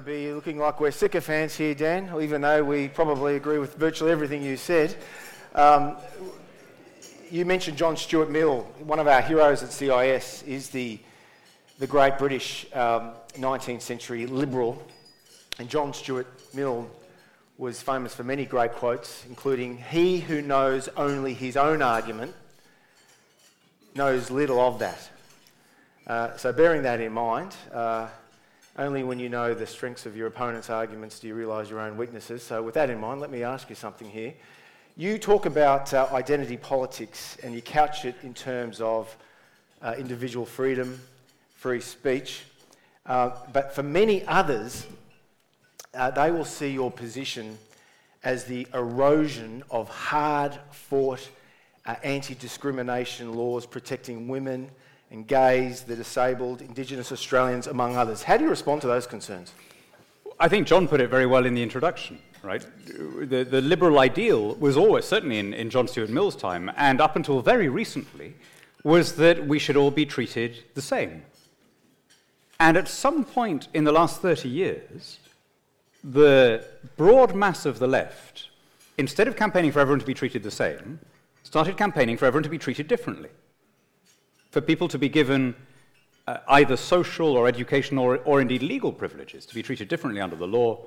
be looking like we're sycophants here, Dan, even though we probably agree with virtually everything you said. Um, you mentioned John Stuart Mill. One of our heroes at CIS is the, the great British um, 19th century liberal. And John Stuart Mill was famous for many great quotes, including He who knows only his own argument knows little of that. Uh, so, bearing that in mind, uh, only when you know the strengths of your opponent's arguments do you realise your own weaknesses. So, with that in mind, let me ask you something here. You talk about uh, identity politics and you couch it in terms of uh, individual freedom, free speech. Uh, but for many others, uh, they will see your position as the erosion of hard fought uh, anti discrimination laws protecting women and gays, the disabled, Indigenous Australians, among others. How do you respond to those concerns? I think John put it very well in the introduction, right? The, the liberal ideal was always, certainly in, in John Stuart Mill's time, and up until very recently, was that we should all be treated the same. And at some point in the last 30 years, the broad mass of the left, instead of campaigning for everyone to be treated the same, started campaigning for everyone to be treated differently for people to be given uh, either social or educational or, or indeed legal privileges, to be treated differently under the law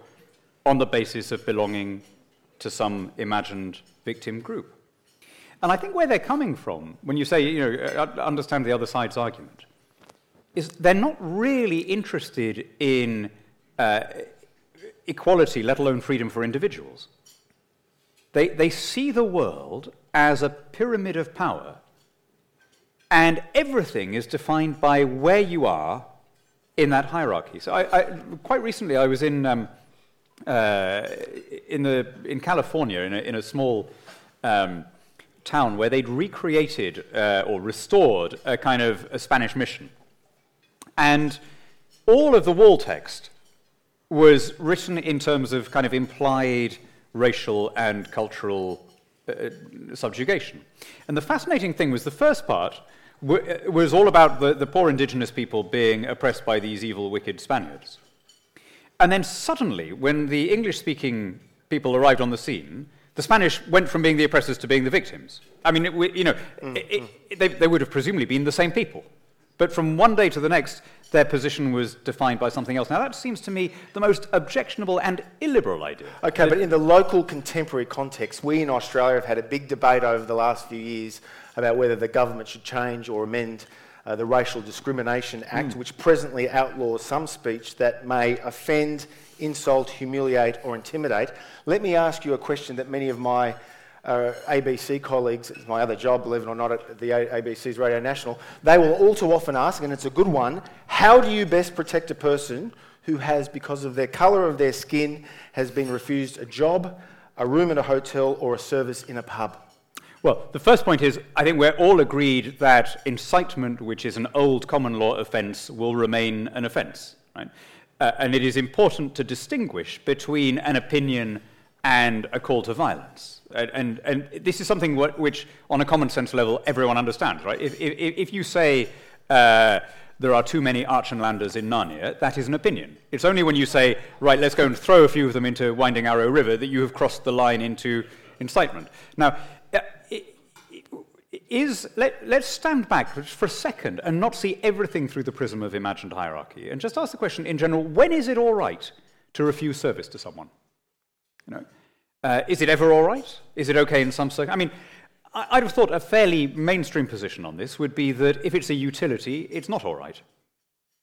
on the basis of belonging to some imagined victim group. And I think where they're coming from, when you say, you know, uh, understand the other side's argument, is they're not really interested in uh, equality, let alone freedom for individuals. They, they see the world as a pyramid of power and everything is defined by where you are in that hierarchy. So, I, I, quite recently, I was in, um, uh, in, the, in California in a, in a small um, town where they'd recreated uh, or restored a kind of a Spanish mission. And all of the wall text was written in terms of kind of implied racial and cultural uh, subjugation. And the fascinating thing was the first part was all about the, the poor indigenous people being oppressed by these evil, wicked Spaniards. And then suddenly, when the English speaking people arrived on the scene, the Spanish went from being the oppressors to being the victims. I mean, it, you know, mm, it, mm. it, they, they would have presumably been the same people. But from one day to the next, their position was defined by something else. Now, that seems to me the most objectionable and illiberal idea. Okay, but in the local contemporary context, we in Australia have had a big debate over the last few years about whether the government should change or amend uh, the Racial Discrimination Act, mm. which presently outlaws some speech that may offend, insult, humiliate, or intimidate. Let me ask you a question that many of my uh, ABC colleagues, it's my other job, believe it or not, at the ABC's Radio National, they will all too often ask, and it's a good one how do you best protect a person who has, because of their colour of their skin, has been refused a job, a room in a hotel, or a service in a pub? Well, the first point is I think we're all agreed that incitement, which is an old common law offence, will remain an offence. Right? Uh, and it is important to distinguish between an opinion and a call to violence. And, and, and this is something what, which, on a common sense level, everyone understands. Right? If, if, if you say, uh, there are too many Archenlanders in Narnia, that is an opinion. It's only when you say, right, let's go and throw a few of them into Winding Arrow River that you have crossed the line into incitement. Now, is let, let's stand back for a second and not see everything through the prism of imagined hierarchy and just ask the question in general when is it all right to refuse service to someone? You know, uh, is it ever all right? Is it okay in some circumstances? I mean, I, I'd have thought a fairly mainstream position on this would be that if it's a utility, it's not all right.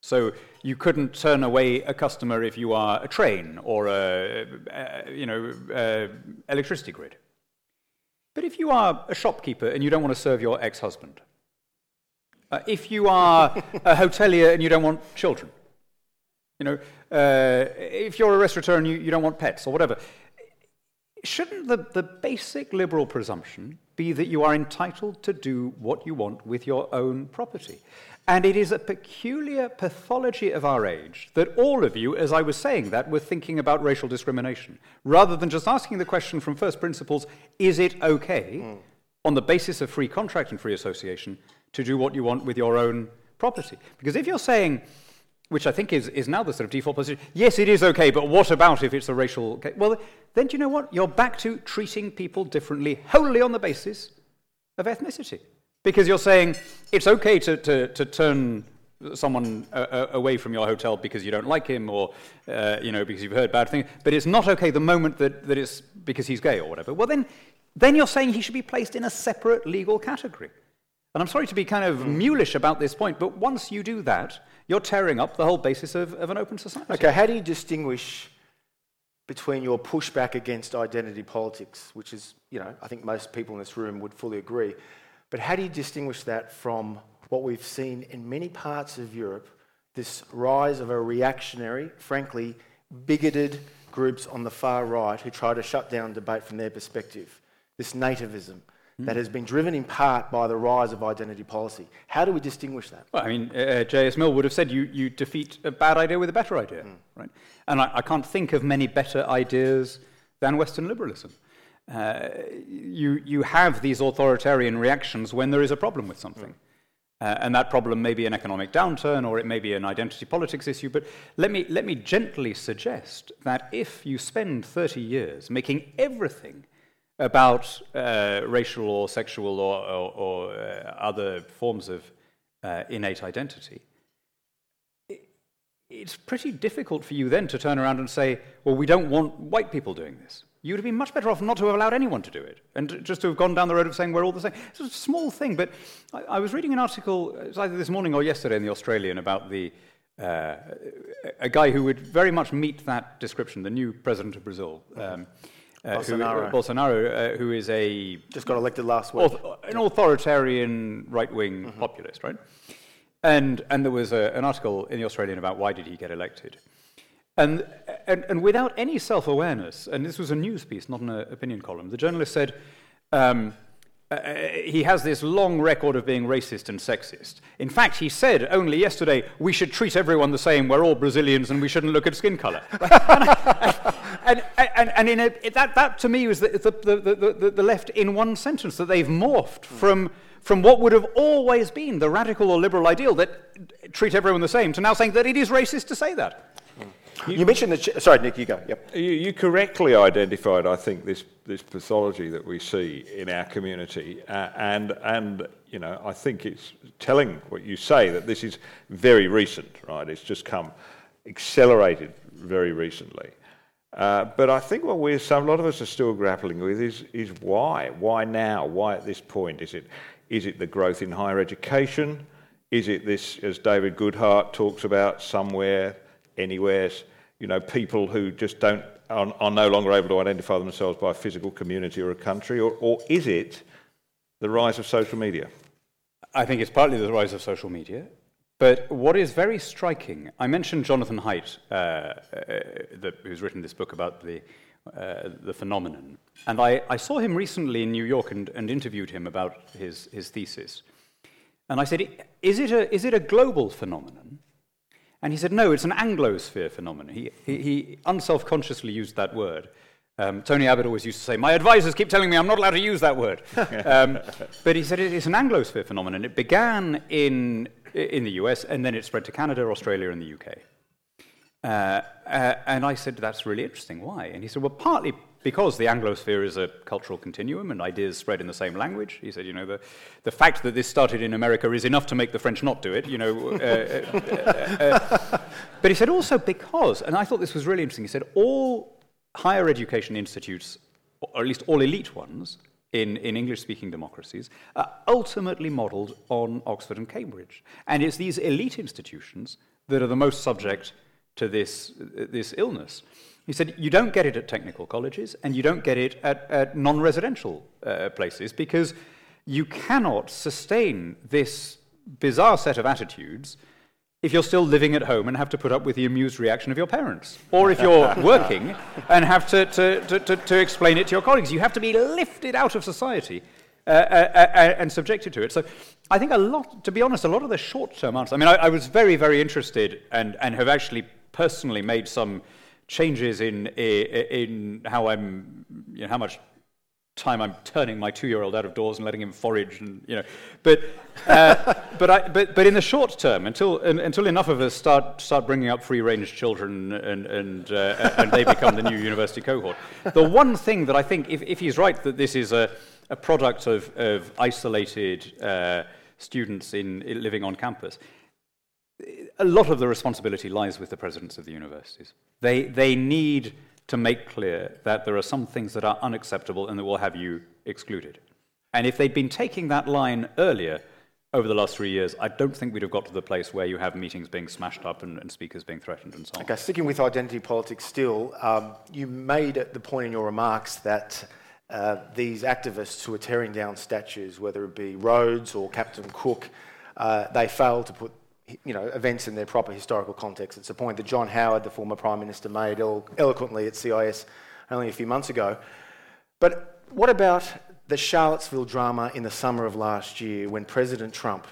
So you couldn't turn away a customer if you are a train or a, a you know, a electricity grid. But if you are a shopkeeper and you don't want to serve your ex husband, uh, if you are a hotelier and you don't want children, you know, uh, if you're a restaurateur and you, you don't want pets or whatever, shouldn't the, the basic liberal presumption be that you are entitled to do what you want with your own property? And it is a peculiar pathology of our age that all of you, as I was saying that, were thinking about racial discrimination, rather than just asking the question from first principles is it okay, mm. on the basis of free contract and free association, to do what you want with your own property? Because if you're saying, which I think is, is now the sort of default position. Yes, it is okay, but what about if it's a racial case? Well, then do you know what? You're back to treating people differently wholly on the basis of ethnicity. Because you're saying it's okay to, to, to turn someone uh, uh, away from your hotel because you don't like him or uh, you know because you've heard bad things but it's not okay the moment that, that it's because he's gay or whatever. Well then then you're saying he should be placed in a separate legal category. And i'm sorry to be kind of mm. mulish about this point but once you do that you're tearing up the whole basis of, of an open society. Okay how do you distinguish between your pushback against identity politics which is you know i think most people in this room would fully agree but how do you distinguish that from what we've seen in many parts of Europe this rise of a reactionary, frankly, bigoted groups on the far right who try to shut down debate from their perspective. This nativism mm. that has been driven in part by the rise of identity policy. How do we distinguish that? Well, I mean, uh, J.S. Mill would have said you, you defeat a bad idea with a better idea, mm. right? And I, I, can't think of many better ideas than Western liberalism. Uh, you, you have these authoritarian reactions when there is a problem with something. Mm. Uh, and that problem may be an economic downturn or it may be an identity politics issue. But let me, let me gently suggest that if you spend 30 years making everything about uh, racial or sexual or, or, or uh, other forms of uh, innate identity, it, it's pretty difficult for you then to turn around and say, well, we don't want white people doing this. You would have been much better off not to have allowed anyone to do it and just to have gone down the road of saying we're all the same. It's a small thing, but I, I was reading an article, it was either this morning or yesterday in the Australian, about the, uh, a guy who would very much meet that description, the new president of Brazil. Um, uh, Bolsonaro. Who, uh, Bolsonaro, who is a. Just got elected last week. an authoritarian right wing mm-hmm. populist, right? And, and there was a, an article in the Australian about why did he get elected. And, and, and without any self awareness, and this was a news piece, not an opinion column, the journalist said, um, uh, uh, he has this long record of being racist and sexist. In fact, he said only yesterday, we should treat everyone the same, we're all Brazilians, and we shouldn't look at skin color. and, and, and a, that, that to me was the, the, the, the, the left in one sentence, that they've morphed from, from what would have always been the radical or liberal ideal that treat everyone the same to now saying that it is racist to say that. You, you mentioned the. Ch- sorry, Nick, you go. Yep. You, you, correctly identified, I think, this this pathology that we see in our community, uh, and and you know, I think it's telling what you say that this is very recent, right? It's just come accelerated very recently. Uh, but I think what we're some a lot of us are still grappling with is is why why now why at this point is it is it the growth in higher education is it this as David Goodhart talks about somewhere anywhere you know, people who just don't are, are, no longer able to identify themselves by a physical community or a country, or, or is it the rise of social media? I think it's partly the rise of social media. But what is very striking, I mentioned Jonathan Haidt, uh, uh, who's written this book about the, uh, the phenomenon. And I, I, saw him recently in New York and, and interviewed him about his, his thesis. And I said, is it, a, is it a global phenomenon? And he said, no, it's an Anglosphere phenomenon. He, he, he unself consciously used that word. Um, Tony Abbott always used to say, My advisors keep telling me I'm not allowed to use that word. um, but he said it's an Anglosphere phenomenon. It began in, in the US and then it spread to Canada, Australia, and the UK. Uh, uh, and I said, That's really interesting. Why? And he said, Well, partly because the Anglosphere is a cultural continuum and ideas spread in the same language. He said, you know, the, the fact that this started in America is enough to make the French not do it, you know. Uh, uh, uh, uh, but he said also because, and I thought this was really interesting, he said all higher education institutes, or at least all elite ones, in, in English speaking democracies, are ultimately modeled on Oxford and Cambridge. And it's these elite institutions that are the most subject to this, this illness. He said, You don't get it at technical colleges and you don't get it at, at non residential uh, places because you cannot sustain this bizarre set of attitudes if you're still living at home and have to put up with the amused reaction of your parents, or if you're working and have to, to, to, to, to explain it to your colleagues. You have to be lifted out of society. Uh, uh, uh, and subjected to it. So I think a lot, to be honest, a lot of the short term answers. I mean, I, I, was very, very interested and, and have actually personally made some changes in, in how I'm, you know, how much time I'm turning my two-year-old out of doors and letting him forage, and you know, but uh, but, I, but but in the short term, until until enough of us start start bringing up free-range children and and uh, and they become the new university cohort, the one thing that I think, if, if he's right that this is a a product of of isolated uh, students in, in living on campus, a lot of the responsibility lies with the presidents of the universities. They they need to make clear that there are some things that are unacceptable and that will have you excluded. And if they'd been taking that line earlier over the last three years, I don't think we'd have got to the place where you have meetings being smashed up and, and speakers being threatened and so on. Okay, sticking with identity politics still, um, you made the point in your remarks that uh, these activists who are tearing down statues, whether it be Rhodes or Captain Cook, uh, they failed to put you know, events in their proper historical context. It's a point that John Howard, the former Prime Minister, made elo- eloquently at CIS only a few months ago. But what about the Charlottesville drama in the summer of last year when President Trump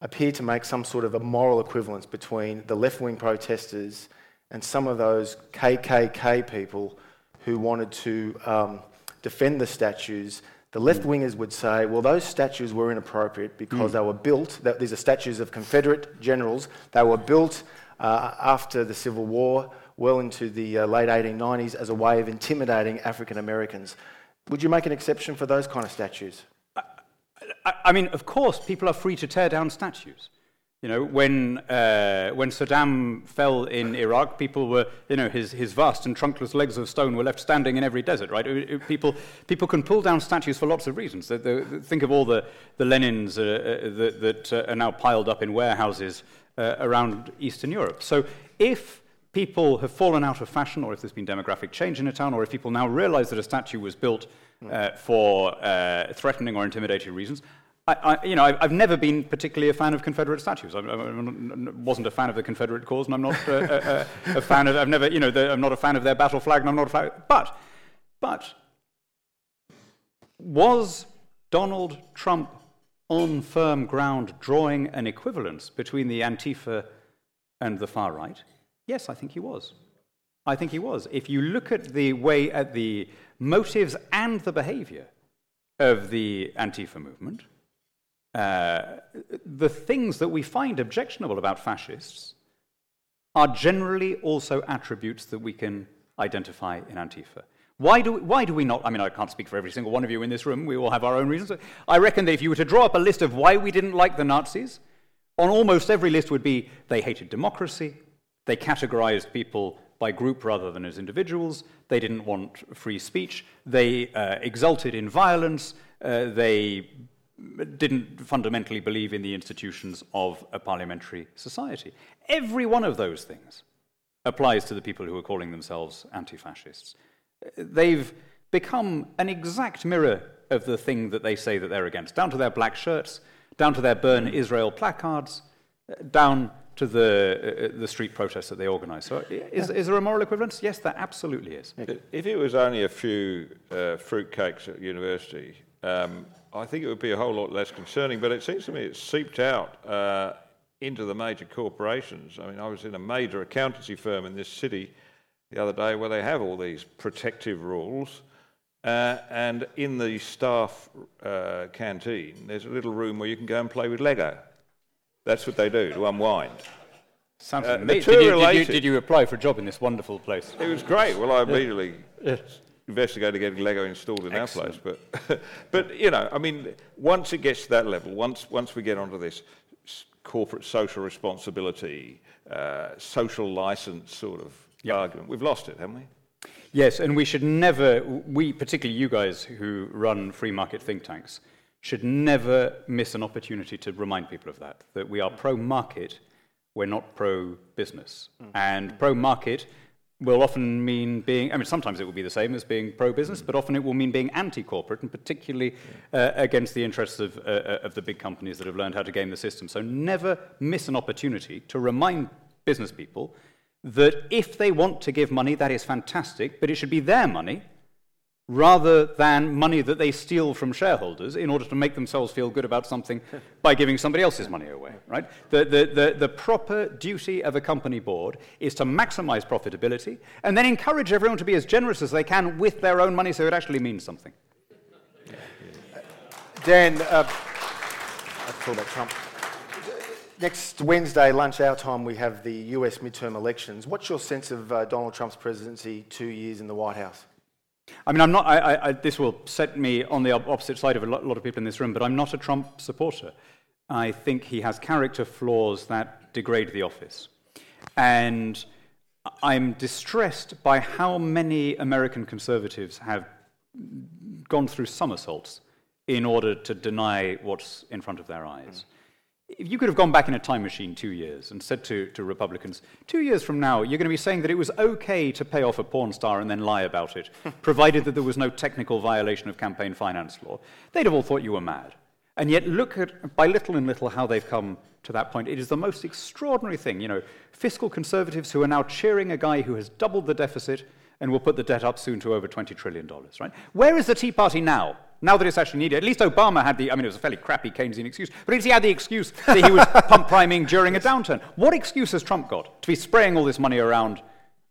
appeared to make some sort of a moral equivalence between the left wing protesters and some of those KKK people who wanted to um, defend the statues the left wingers would say, well, those statues were inappropriate because mm. they were built, these are statues of Confederate generals, they were built uh, after the Civil War, well into the uh, late 1890s, as a way of intimidating African Americans. Would you make an exception for those kind of statues? I, I mean, of course, people are free to tear down statues. You know, when, uh, when Saddam fell in Iraq, people were, you know, his, his vast and trunkless legs of stone were left standing in every desert, right? People, people can pull down statues for lots of reasons. The, the, think of all the, the Lenins uh, uh, that, that uh, are now piled up in warehouses uh, around Eastern Europe. So if people have fallen out of fashion, or if there's been demographic change in a town, or if people now realize that a statue was built uh, for uh, threatening or intimidating reasons, I, I, you know, I've never been particularly a fan of Confederate statues. I, wasn't a fan of the Confederate cause, and I'm not uh, a, a, a, fan of. I've never, you know, the, I'm not a fan of their battle flag, and I'm not a fan. But, but, was Donald Trump on firm ground drawing an equivalence between the Antifa and the far right? Yes, I think he was. I think he was. If you look at the way, at the motives and the behavior of the Antifa movement, uh, the things that we find objectionable about fascists are generally also attributes that we can identify in Antifa. Why do, we, why do we not? I mean, I can't speak for every single one of you in this room. We all have our own reasons. I reckon that if you were to draw up a list of why we didn't like the Nazis, on almost every list would be they hated democracy, they categorized people by group rather than as individuals, they didn't want free speech, they uh, exulted in violence, uh, they didn't fundamentally believe in the institutions of a parliamentary society. Every one of those things applies to the people who are calling themselves anti fascists. They've become an exact mirror of the thing that they say that they're against, down to their black shirts, down to their burn Israel placards, down to the, uh, the street protests that they organise. So, is, is, there a moral equivalence? Yes, there absolutely is. If it was only a few uh, fruitcakes at university, um, I think it would be a whole lot less concerning, but it seems to me it's seeped out uh, into the major corporations. I mean, I was in a major accountancy firm in this city the other day where they have all these protective rules. Uh, and in the staff uh, canteen, there's a little room where you can go and play with Lego. That's what they do to unwind. Sounds uh, did, you, did, you, did, you, apply for a job in this wonderful place? It was great. Well, I immediately investigator getting Lego installed in Excellent. our place. But, but you know, I mean, once it gets to that level, once once we get onto this corporate social responsibility, uh, social license sort of yep. argument, we've lost it, haven't we? Yes, and we should never, we, particularly you guys who run free market think tanks, should never miss an opportunity to remind people of that, that we are pro market, we're not pro business. Mm. And pro market will often mean being, I mean, sometimes it will be the same as being pro business, but often it will mean being anti corporate and particularly uh, against the interests of, uh, uh, of the big companies that have learned how to game the system. So never miss an opportunity to remind business people that if they want to give money, that is fantastic, but it should be their money rather than money that they steal from shareholders in order to make themselves feel good about something by giving somebody else's money away, right? The, the, the, the, proper duty of a company board is to maximize profitability and then encourage everyone to be as generous as they can with their own money so it actually means something. Dan, uh, let's talk about Trump. Next Wednesday, lunch hour time, we have the US midterm elections. What's your sense of uh, Donald Trump's presidency two years in the White House? I mean, I'm not, I, I, this will set me on the opposite side of a lot, lot of people in this room, but I'm not a Trump supporter. I think he has character flaws that degrade the office. And I'm distressed by how many American conservatives have gone through somersaults in order to deny what's in front of their eyes. If you could have gone back in a time machine two years and said to, to Republicans, two years from now, you're going to be saying that it was okay to pay off a porn star and then lie about it, provided that there was no technical violation of campaign finance law, they'd have all thought you were mad. And yet, look at, by little and little, how they've come to that point. It is the most extraordinary thing. You know, fiscal conservatives who are now cheering a guy who has doubled the deficit and we'll put the debt up soon to over $20 trillion, right? Where is the Tea Party now? Now that it's actually needed. At least Obama had the, I mean, it was a fairly crappy Keynesian excuse, but at least he had the excuse that he was pump priming during a downturn. What excuse has Trump got to be spraying all this money around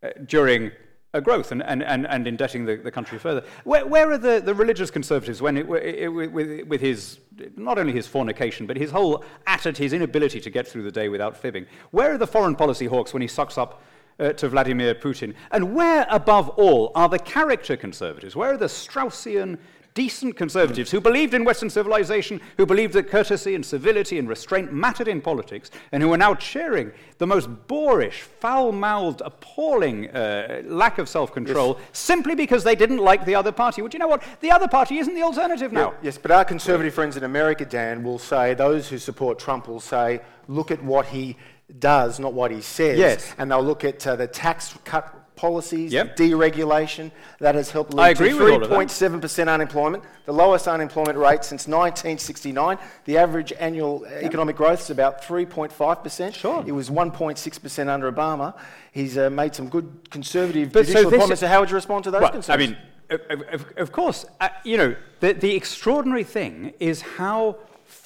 uh, during a growth and, and, and, and indebting the, the country further. Where, where are the, the religious conservatives when it, it, with, with his, not only his fornication, but his whole attitude, his inability to get through the day without fibbing? Where are the foreign policy hawks when he sucks up uh, to Vladimir Putin? And where, above all, are the character conservatives? Where are the Straussian decent conservatives who believed in Western civilization, who believed that courtesy and civility and restraint mattered in politics, and who are now cheering the most boorish, foul mouthed, appalling uh, lack of self control yes. simply because they didn't like the other party. Well, you know what? The other party isn't the alternative now. Yes, but our conservative friends in America, Dan, will say, those who support Trump will say, look at what he does, not what he says. Yes. And they'll look at uh, the tax cut policies, yep. deregulation, that has helped lead to 3.7% unemployment, the lowest unemployment rate since 1969. The average annual yep. economic growth is about 3.5%. Sure. It was 1.6% under Obama. He's uh, made some good conservative but judicial so appointments. So how would you respond to those well, concerns? I mean, of, of, of course, uh, you know, the, the extraordinary thing is how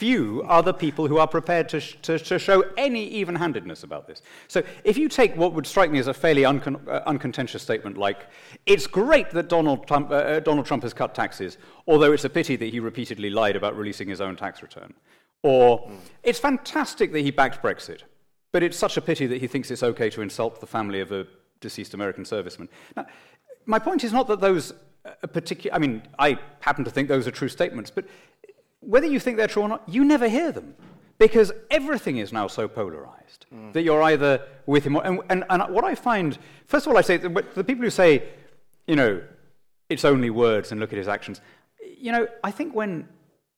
few are the people who are prepared to, sh- to, to show any even handedness about this. So, if you take what would strike me as a fairly uncon- uh, uncontentious statement like, it's great that Donald Trump, uh, uh, Donald Trump has cut taxes, although it's a pity that he repeatedly lied about releasing his own tax return. Or, mm. it's fantastic that he backed Brexit, but it's such a pity that he thinks it's okay to insult the family of a deceased American serviceman. Now, my point is not that those uh, particular, I mean, I happen to think those are true statements, but whether you think they're true or not, you never hear them because everything is now so polarized mm. that you're either with him or. And, and, and, what I find, first of all, I say the people who say, you know, it's only words and look at his actions, you know, I think when,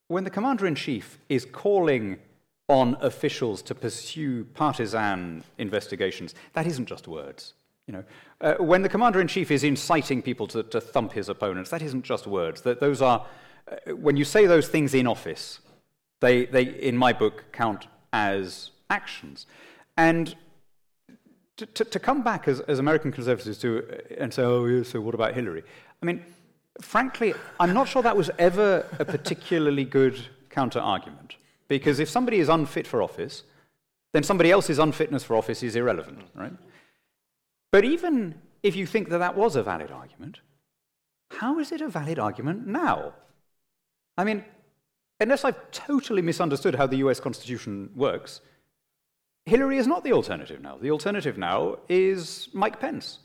when the commander in chief is calling on officials to pursue partisan investigations, that isn't just words. You know, uh, when the commander in chief is inciting people to, to thump his opponents, that isn't just words. That those are when you say those things in office, they, they in my book, count as actions. And to, to, to come back as, as American conservatives do uh, and say, oh, yeah, so what about Hillary? I mean, frankly, I'm not sure that was ever a particularly good counter argument. Because if somebody is unfit for office, then somebody else's unfitness for office is irrelevant, right? But even if you think that that was a valid argument, how is it a valid argument now? I mean, unless I've totally misunderstood how the US Constitution works, Hillary is not the alternative now. The alternative now is Mike Pence,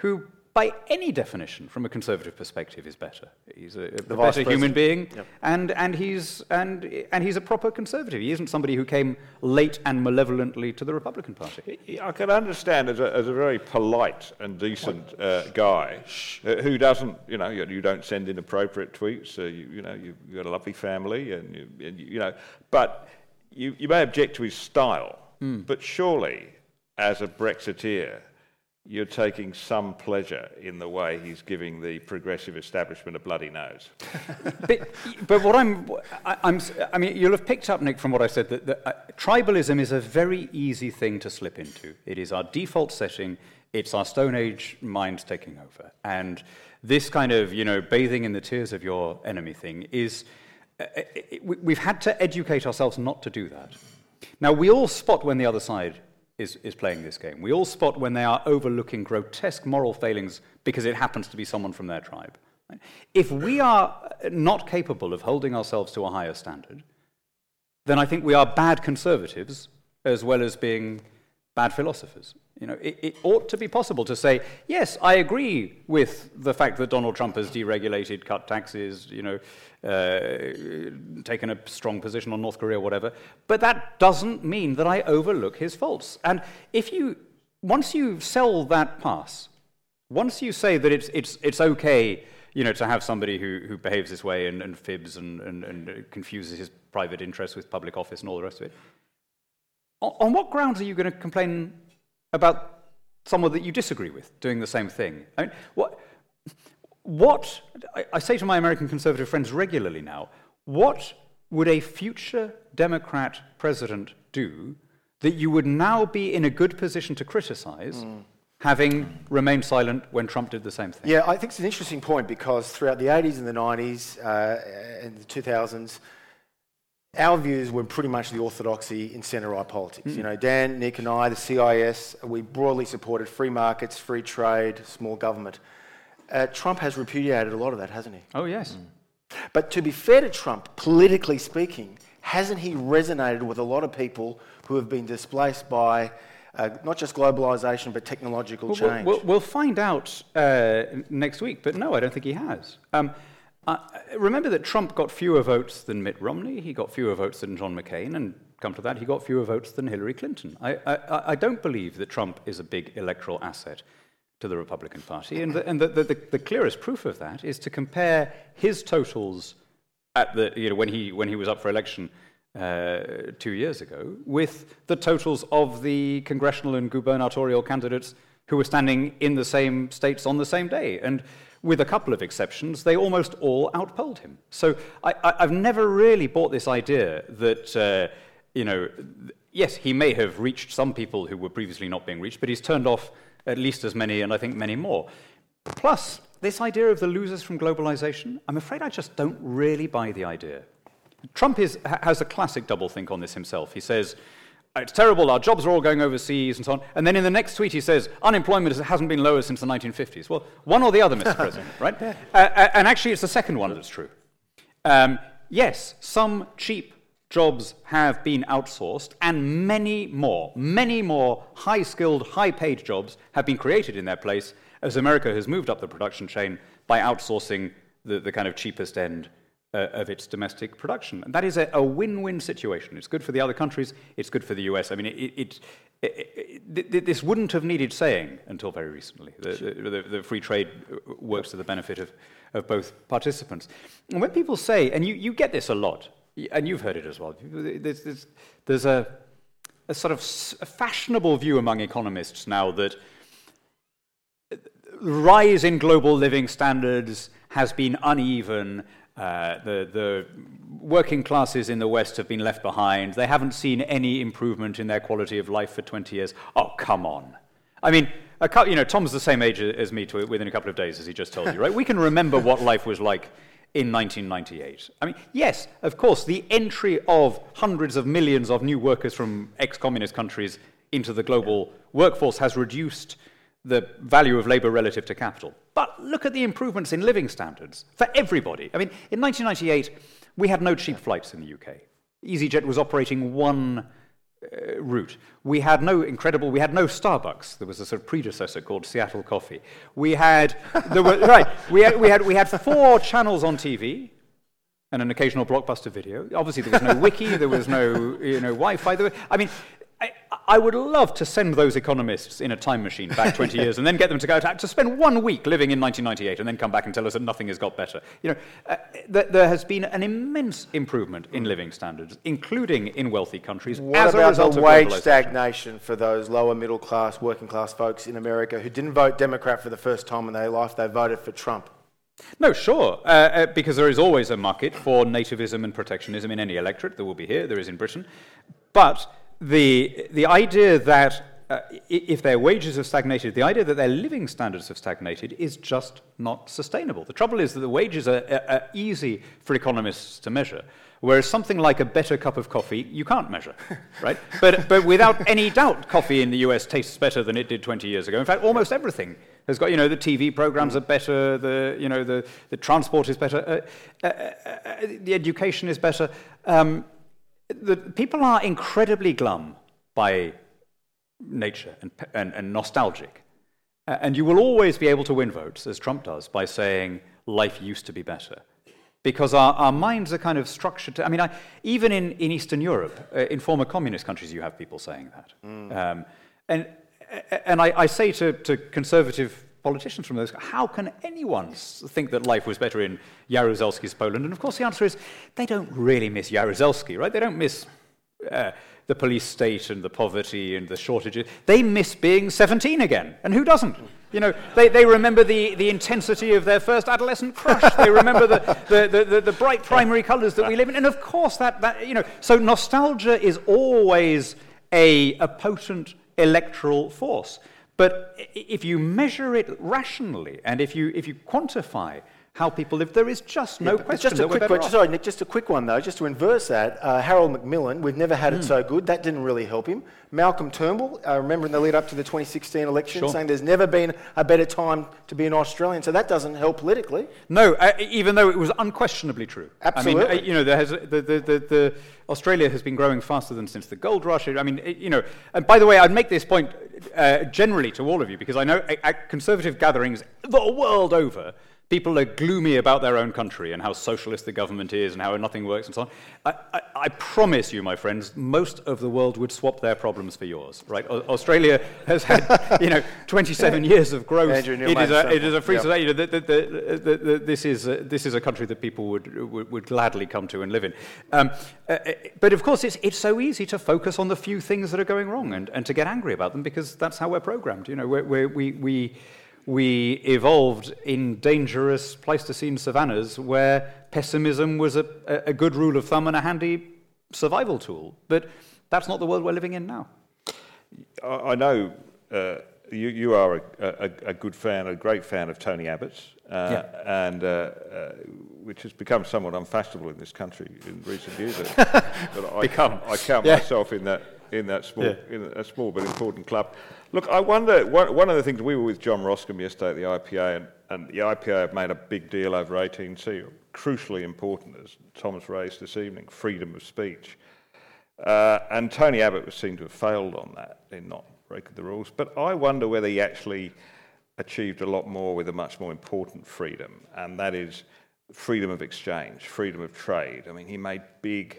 who by any definition, from a conservative perspective, is better. He's a, a better human being, yep. and, and, he's, and, and he's a proper conservative. He isn't somebody who came late and malevolently to the Republican Party. I can understand as a, as a very polite and decent uh, guy uh, who doesn't, you know, you, you, don't send inappropriate tweets, uh, you, you, know, you've got a lovely family, and, you, and you know, but you, you may object to his style, mm. but surely, as a Brexiteer, you're taking some pleasure in the way he's giving the progressive establishment a bloody nose. but, but, what I'm, I, am I mean, you'll have picked up, Nick, from what I said, that, that uh, tribalism is a very easy thing to slip into. It is our default setting. It's our Stone Age minds taking over. And this kind of, you know, bathing in the tears of your enemy thing is, uh, uh it, we've had to educate ourselves not to do that. Now, we all spot when the other side is, is playing this game. We all spot when they are overlooking grotesque moral failings because it happens to be someone from their tribe. If we are not capable of holding ourselves to a higher standard, then I think we are bad conservatives as well as being bad philosophers. You know, it, it, ought to be possible to say, yes, I agree with the fact that Donald Trump has deregulated, cut taxes, you know, uh, taken a strong position on North Korea, whatever. But that doesn't mean that I overlook his faults. And if you, once you sell that pass, once you say that it's, it's, it's okay you know, to have somebody who, who behaves this way and, and fibs and, and, and confuses his private interests with public office and all the rest of it, on, on what grounds are you going to complain about someone that you disagree with doing the same thing? I mean, what, what I, I say to my American conservative friends regularly now, what would a future Democrat president do that you would now be in a good position to criticize? Mm having remained silent when Trump did the same thing? Yeah, I think it's an interesting point because throughout the 80s and the 90s uh, and the 2000s, our views were pretty much the orthodoxy in centre right politics. Mm. You know, Dan, Nick, and I, the CIS, we broadly supported free markets, free trade, small government. Uh, Trump has repudiated a lot of that, hasn't he? Oh, yes. Mm. But to be fair to Trump, politically speaking, hasn't he resonated with a lot of people who have been displaced by uh, not just globalisation, but technological well, change? We'll, we'll find out uh, next week, but no, I don't think he has. Um, uh, remember that Trump got fewer votes than Mitt Romney, he got fewer votes than John McCain, and come to that, he got fewer votes than Hillary Clinton. I, I, I don't believe that Trump is a big electoral asset to the Republican Party, and, the, and the, the, the, clearest proof of that is to compare his totals at the, you know, when, he, when he was up for election uh, two years ago with the totals of the congressional and gubernatorial candidates who were standing in the same states on the same day. And with a couple of exceptions, they almost all outpolled him. So I, have never really bought this idea that, uh, you know, yes, he may have reached some people who were previously not being reached, but he's turned off at least as many, and I think many more. Plus, this idea of the losers from globalization, I'm afraid I just don't really buy the idea. Trump is, has a classic doublethink on this himself. He says, it's terrible, our jobs are all going overseas and so on. And then in the next tweet, he says, unemployment hasn't been lower since the 1950s. Well, one or the other, Mr. President, right? Uh, uh, and actually, it's the second one that's true. Um, yes, some cheap jobs have been outsourced, and many more, many more high skilled, high paid jobs have been created in their place as America has moved up the production chain by outsourcing the, the kind of cheapest end uh, of its domestic production. And that is a, a, win-win situation. It's good for the other countries, it's good for the US. I mean, it, it, it, this wouldn't have needed saying until very recently. The, the, the, free trade works to the benefit of, of both participants. And when people say, and you, you get this a lot, and you've heard it as well, there's, there's, there's a, a sort of a fashionable view among economists now that rise in global living standards has been uneven uh, the, the working classes in the West have been left behind. They haven't seen any improvement in their quality of life for 20 years. Oh, come on. I mean, you know, Tom's the same age as me to, within a couple of days, as he just told you, right? We can remember what life was like in 1998. I mean, yes, of course, the entry of hundreds of millions of new workers from ex communist countries into the global workforce has reduced the value of labour relative to capital. But look at the improvements in living standards for everybody. I mean, in 1998, we had no cheap flights in the UK. EasyJet was operating one uh, route. We had no incredible, we had no Starbucks. There was a sort of predecessor called Seattle Coffee. We had, there were, right, we had, we, had, we had four channels on TV and an occasional blockbuster video. Obviously, there was no wiki, there was no, you know, Wi-Fi. I mean, I would love to send those economists in a time machine back 20 years and then get them to go to, to, spend one week living in 1998 and then come back and tell us that nothing has got better. You know, uh, th- there has been an immense improvement in living standards, including in wealthy countries. What about the wage stagnation for those lower middle class, working class folks in America who didn't vote Democrat for the first time in their life? They voted for Trump. No, sure, uh, uh, because there is always a market for nativism and protectionism in any electorate. There will be here, there is in Britain. But the, the idea that uh, if their wages have stagnated, the idea that their living standards have stagnated is just not sustainable. The trouble is that the wages are, are, are, easy for economists to measure, whereas something like a better cup of coffee you can't measure, right? but, but without any doubt, coffee in the US tastes better than it did 20 years ago. In fact, almost everything has got, you know, the TV programs are better, the, you know, the, the transport is better, uh, uh, uh, uh the education is better. Um, the, people are incredibly glum by nature and, and, and nostalgic. And you will always be able to win votes, as Trump does, by saying life used to be better. Because our, our minds are kind of structured to, I mean, I, even in, in Eastern Europe, uh, in former communist countries, you have people saying that. Mm. Um, and and I, I say to, to conservative politicians from those, how can anyone think that life was better in Jaruzelski's Poland? And of course, the answer is they don't really miss Jaruzelski, right? They don't miss uh, the police state and the poverty and the shortages. They miss being 17 again. And who doesn't? You know, they, they remember the, the intensity of their first adolescent crush. They remember the, the, the, the, bright primary colours that we live in. And of course, that, that, you know, so nostalgia is always a, a potent electoral force. But if you measure it rationally and if you, if you quantify how people live. There is just no yeah, question. Just a quick one. Sorry, Nick. Just a quick one though. Just to inverse that, uh, Harold Macmillan. We've never had mm. it hmm. so good. That didn't really help him. Malcolm Turnbull. Uh, remember in the lead up to the 2016 election, sure. saying there's never been a better time to be an Australian. So that doesn't help politically. No, uh, even though it was unquestionably true. Absolutely. I mean, uh, you know, there has the, the, the, the Australia has been growing faster than since the gold rush. I mean, you know. And by the way, I'd make this point uh, generally to all of you because I know at conservative gatherings the world over People are gloomy about their own country and how socialist the government is and how nothing works and so on. I, I, I, promise you, my friends, most of the world would swap their problems for yours, right? O- Australia has had, you know, 27 years of growth. It is, a, it is a free yep. society. You know, the, the, the, this, is a, this is a country that people would, would, would gladly come to and live in. Um, uh, uh, but of course, it's, it's so easy to focus on the few things that are going wrong and, and to get angry about them because that's how we're programmed. You know, we're, we're, we, we we evolved in dangerous Pleistocene savannas where pessimism was a, a good rule of thumb and a handy survival tool. But that's not the world we're living in now. I know uh, you, you, are a, a, a, good fan, a great fan of Tony Abbott's, uh, yeah. and uh, uh which has become somewhat unfashionable in this country in recent years. but I, Become. I count yeah. myself in that in that small, yeah. in a small but important club. Look, I wonder, one, one of the things, we were with John Roskam yesterday at the IPA, and, and the IPA have made a big deal over 18C, crucially important, as Thomas raised this evening, freedom of speech. Uh, and Tony Abbott was seen to have failed on that in not breaking the rules. But I wonder whether he actually achieved a lot more with a much more important freedom, and that is freedom of exchange, freedom of trade. I mean, he made big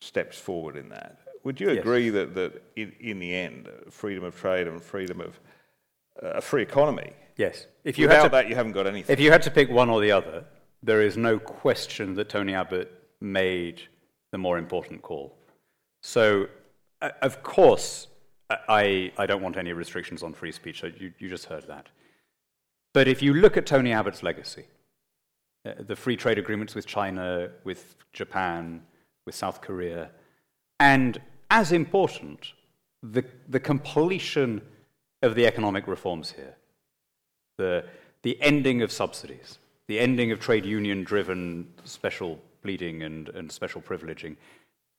steps forward in that. Would you agree yes. that, that in, in, the end, freedom of trade and freedom of uh, a free economy? Yes. If you Without had to, that, you haven't got anything. If you had to pick one or the other, there is no question that Tony Abbott made the more important call. So, uh, of course, I, I don't want any restrictions on free speech. You, you just heard that. But if you look at Tony Abbott's legacy, uh, the free trade agreements with China, with Japan, with South Korea, and as important, the, the completion of the economic reforms here, the, the ending of subsidies, the ending of trade union driven special pleading and, and special privileging.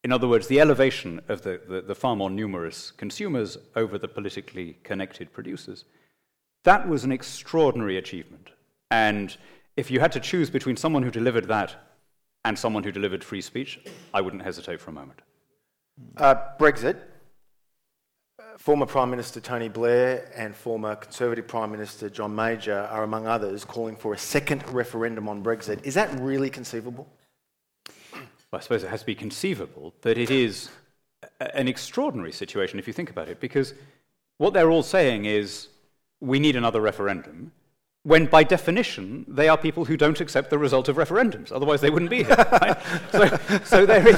In other words, the elevation of the, the, the, far more numerous consumers over the politically connected producers. That was an extraordinary achievement. And if you had to choose between someone who delivered that and someone who delivered free speech, I wouldn't hesitate for a moment. Uh, Brexit. Former Prime Minister Tony Blair and former Conservative Prime Minister John Major are, among others, calling for a second referendum on Brexit. Is that really conceivable? Well, I suppose it has to be conceivable, but it is an extraordinary situation if you think about it, because what they're all saying is we need another referendum, when by definition they are people who don't accept the result of referendums. Otherwise, they wouldn't be here. Right? so, so they're, in,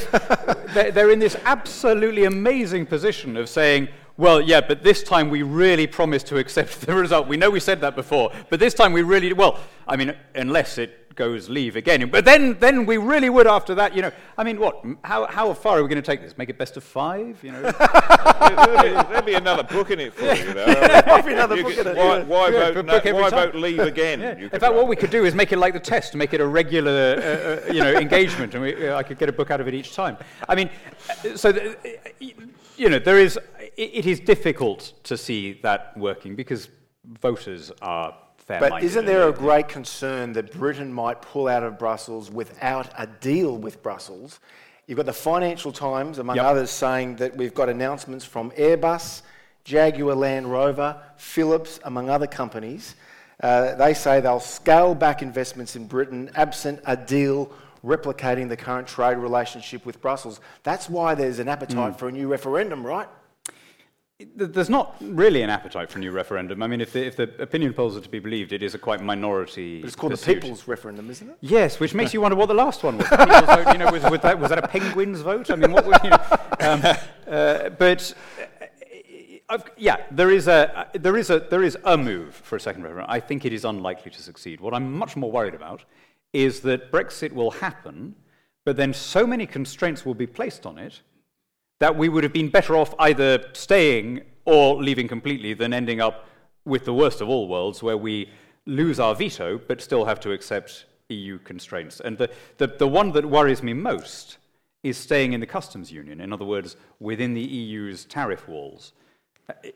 they're, they're in this absolutely amazing position of saying, well, yeah, but this time we really promise to accept the result. We know we said that before, but this time we really, well, I mean, unless it goes leave again. But then, then we really would after that, you know. I mean, what? How, how far are we going to take this? Make it best of five? You know. There'd be another book in it for you, though. There'd be another book in it. Why, why, yeah, vote, no, why vote, leave again? Yeah. In fact, what we could do is make it like the test, make it a regular, uh, uh, you know, engagement, and we, uh, I could get a book out of it each time. I mean, uh, so the, uh, you know, there is. It, it is difficult to see that working because voters are fair But isn't there a great concern that Britain might pull out of Brussels without a deal with Brussels? You've got the Financial Times, among Yep. others, saying that we've got announcements from Airbus, Jaguar Land Rover, Philips, among other companies. Uh, they say they'll scale back investments in Britain absent a deal replicating the current trade relationship with Brussels. That's why there's an appetite Hmm. for a new referendum, right? Th- There's not really an appetite for a new referendum. I mean, if the, if the opinion polls are to be believed, it is a quite minority. But it's called pursuit. the People's Referendum, isn't it? Yes, which makes you wonder what the last one was. Vote, you know, was, was, that, was that a penguin's vote? I mean, what was, you know, um, uh, but uh, I've- yeah, there is a there is a there is a move for a second referendum. I think it is unlikely to succeed. What I'm much more worried about is that Brexit will happen, but then so many constraints will be placed on it that we would have been better off either staying or leaving completely than ending up with the worst of all worlds, where we lose our veto but still have to accept EU constraints. And the, the, the one that worries me most is staying in the customs union, in other words, within the EU's tariff walls.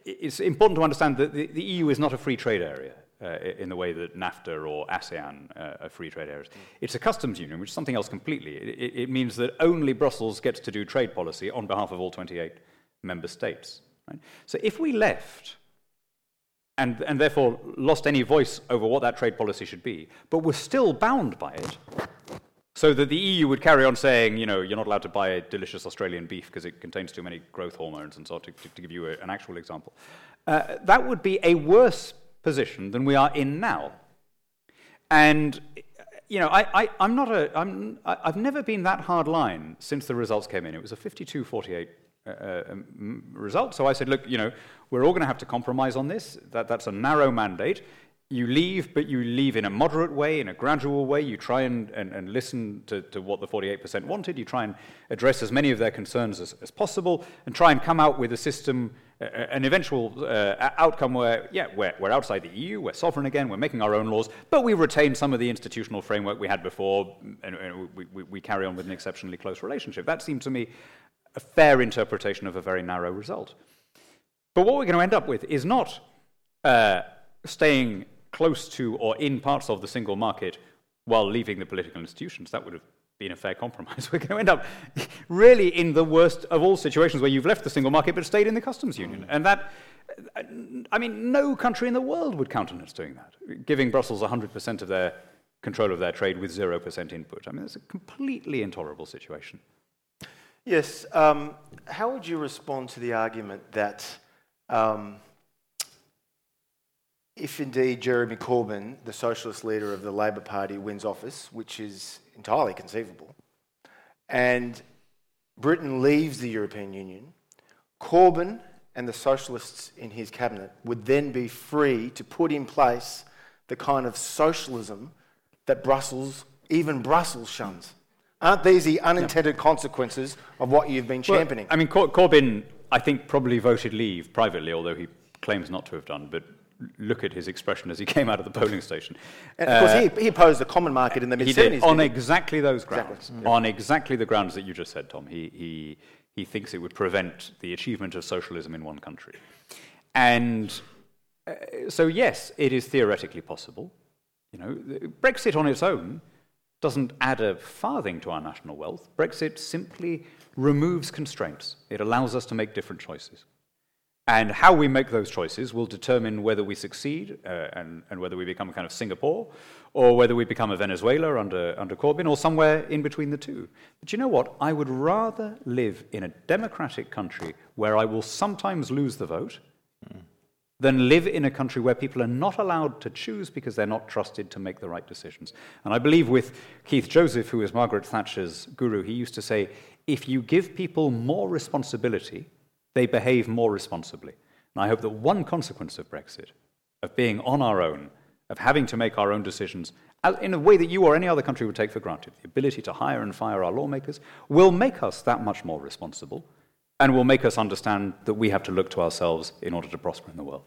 It's important to understand that the, the EU is not a free trade area uh, in the way that NAFTA or ASEAN uh, are free trade areas. It's a customs union, which is something else completely. It, it- means that only Brussels gets to do trade policy on behalf of all 28 member states. Right? So if we left and, and therefore lost any voice over what that trade policy should be, but were still bound by it, so that the EU would carry on saying, you know, you're not allowed to buy delicious Australian beef because it contains too many growth hormones and so on, to, to, to give you a, an actual example. Uh, that would be a worse position than we are in now. And, you know, I, I, I'm not a, I'm, I- I've never been that hard line since the results came in. It was a 52 48 uh, uh, um, result. So I said, look, you know, we're all going to have to compromise on this. That, that's a narrow mandate. You leave, but you leave in a moderate way, in a gradual way. You try and, and, and listen to, to what the 48% wanted. You try and address as many of their concerns as, as possible and try and come out with a system, an eventual uh, outcome where, yeah, we're, we're outside the EU, we're sovereign again, we're making our own laws, but we retain some of the institutional framework we had before, and, and we, we, we carry on with an exceptionally close relationship. That seemed to me a fair interpretation of a very narrow result. But what we're going to end up with is not uh, staying close to or in parts of the single market while leaving the political institutions. That would have been a fair compromise. We're going to end up really in the worst of all situations where you've left the single market but stayed in the customs union. And that, I mean, no country in the world would countenance doing that, giving Brussels 100% of their control of their trade with 0% input. I mean, it's a completely intolerable situation. Yes. Um, how would you respond to the argument that um, if indeed Jeremy Corbyn, the socialist leader of the Labour Party, wins office, which is entirely conceivable, and Britain leaves the European Union, Corbyn and the socialists in his cabinet would then be free to put in place the kind of socialism that Brussels, even Brussels, shuns. Aren't these the unintended consequences of what you've been Well, championing? I mean, Cor- Corbyn, I think, probably voted leave privately, although he claims not to have done. But look at his expression as he came out of the polling station. and of course, he, he opposed the common market in the mid He did 70s. on exactly those grounds. Exactly. On exactly the grounds that you just said, Tom. He, he, he thinks it would prevent the achievement of socialism in one country. And uh, so, yes, it is theoretically possible. You know, Brexit on its own doesn't add a farthing to our national wealth. Brexit simply removes constraints. It allows us to make different choices. And how we make those choices will determine whether we succeed uh, and, and whether we become a kind of Singapore or whether we become a Venezuela under, under Corbyn or somewhere in between the two. But you know what? I would rather live in a democratic country where I will sometimes lose the vote than live in a country where people are not allowed to choose because they're not trusted to make the right decisions. And I believe with Keith Joseph, who was Margaret Thatcher's guru, he used to say, if you give people more responsibility, they behave more responsibly. And I hope that one consequence of Brexit, of being on our own, of having to make our own decisions in a way that you or any other country would take for granted, the ability to hire and fire our lawmakers, will make us that much more responsible and will make us understand that we have to look to ourselves in order to prosper in the world.